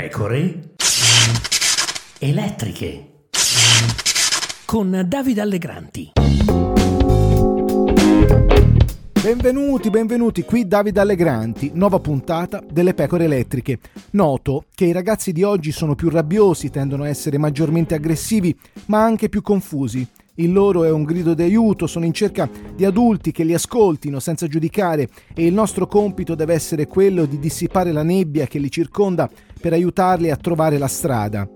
pecore elettriche con Davide Allegranti. Benvenuti, benvenuti, qui Davide Allegranti, nuova puntata delle pecore elettriche. Noto che i ragazzi di oggi sono più rabbiosi, tendono a essere maggiormente aggressivi, ma anche più confusi. Il loro è un grido di aiuto, sono in cerca di adulti che li ascoltino senza giudicare e il nostro compito deve essere quello di dissipare la nebbia che li circonda per aiutarli a trovare la strada.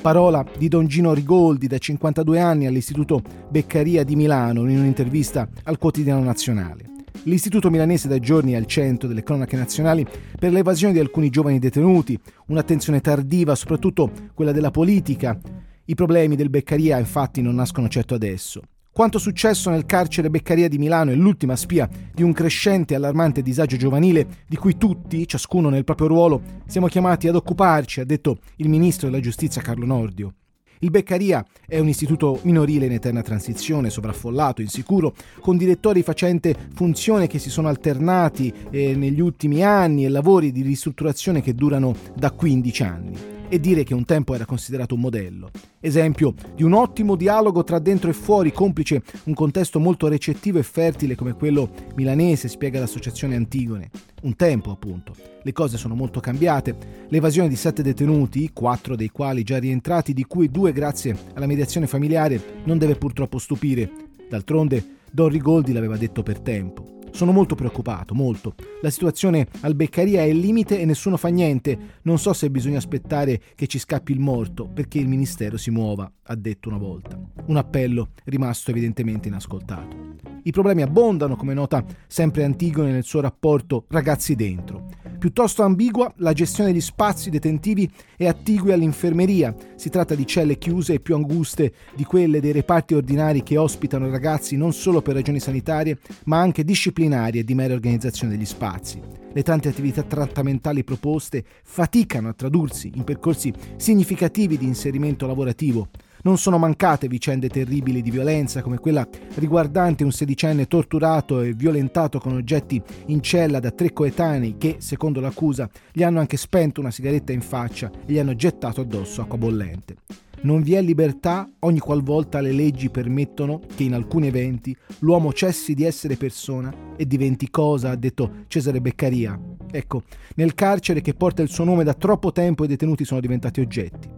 Parola di Don Gino Rigoldi, da 52 anni all'Istituto Beccaria di Milano, in un'intervista al Quotidiano Nazionale. L'Istituto milanese da giorni è al centro delle cronache nazionali per l'evasione di alcuni giovani detenuti, un'attenzione tardiva, soprattutto quella della politica. I problemi del Beccaria infatti non nascono certo adesso. Quanto successo nel carcere Beccaria di Milano è l'ultima spia di un crescente e allarmante disagio giovanile di cui tutti, ciascuno nel proprio ruolo, siamo chiamati ad occuparci, ha detto il ministro della giustizia Carlo Nordio. Il Beccaria è un istituto minorile in eterna transizione, sovraffollato, insicuro, con direttori facente funzione che si sono alternati eh, negli ultimi anni e lavori di ristrutturazione che durano da 15 anni e dire che un tempo era considerato un modello. Esempio di un ottimo dialogo tra dentro e fuori, complice un contesto molto recettivo e fertile come quello milanese, spiega l'associazione Antigone. Un tempo, appunto. Le cose sono molto cambiate. L'evasione di sette detenuti, quattro dei quali già rientrati, di cui due grazie alla mediazione familiare, non deve purtroppo stupire. D'altronde, Don Rigoldi l'aveva detto per tempo. Sono molto preoccupato, molto. La situazione al Beccaria è il limite e nessuno fa niente. Non so se bisogna aspettare che ci scappi il morto, perché il Ministero si muova, ha detto una volta. Un appello rimasto evidentemente inascoltato. I problemi abbondano, come nota sempre Antigone nel suo rapporto Ragazzi dentro. Piuttosto ambigua la gestione di spazi detentivi e attigui all'infermeria. Si tratta di celle chiuse e più anguste di quelle dei reparti ordinari che ospitano ragazzi non solo per ragioni sanitarie, ma anche disciplinari e di mera organizzazione degli spazi. Le tante attività trattamentali proposte faticano a tradursi in percorsi significativi di inserimento lavorativo. Non sono mancate vicende terribili di violenza come quella riguardante un sedicenne torturato e violentato con oggetti in cella da tre coetanei che, secondo l'accusa, gli hanno anche spento una sigaretta in faccia e gli hanno gettato addosso acqua bollente. Non vi è libertà ogni qualvolta le leggi permettono che in alcuni eventi l'uomo cessi di essere persona e diventi cosa, ha detto Cesare Beccaria. Ecco, nel carcere che porta il suo nome da troppo tempo i detenuti sono diventati oggetti.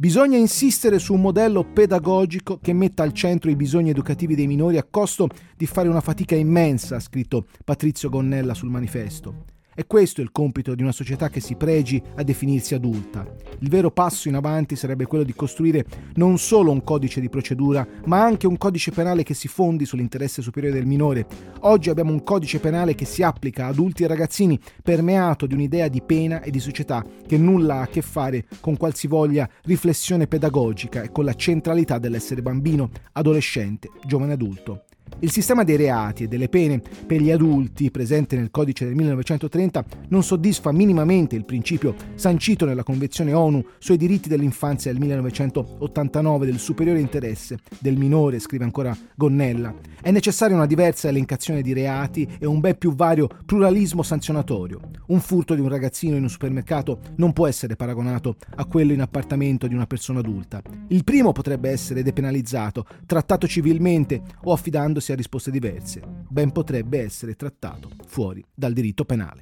Bisogna insistere su un modello pedagogico che metta al centro i bisogni educativi dei minori a costo di fare una fatica immensa, ha scritto Patrizio Gonnella sul manifesto. E questo è il compito di una società che si pregi a definirsi adulta. Il vero passo in avanti sarebbe quello di costruire non solo un codice di procedura, ma anche un codice penale che si fondi sull'interesse superiore del minore. Oggi abbiamo un codice penale che si applica a adulti e ragazzini, permeato di un'idea di pena e di società che nulla ha a che fare con qualsivoglia riflessione pedagogica e con la centralità dell'essere bambino, adolescente, giovane adulto. Il sistema dei reati e delle pene per gli adulti, presente nel codice del 1930, non soddisfa minimamente il principio sancito nella Convenzione ONU sui diritti dell'infanzia del 1989 del superiore interesse del minore, scrive ancora Gonnella. È necessaria una diversa elencazione di reati e un ben più vario pluralismo sanzionatorio. Un furto di un ragazzino in un supermercato non può essere paragonato a quello in appartamento di una persona adulta. Il primo potrebbe essere depenalizzato, trattato civilmente o affidandosi a risposte diverse. Ben potrebbe essere trattato fuori dal diritto penale.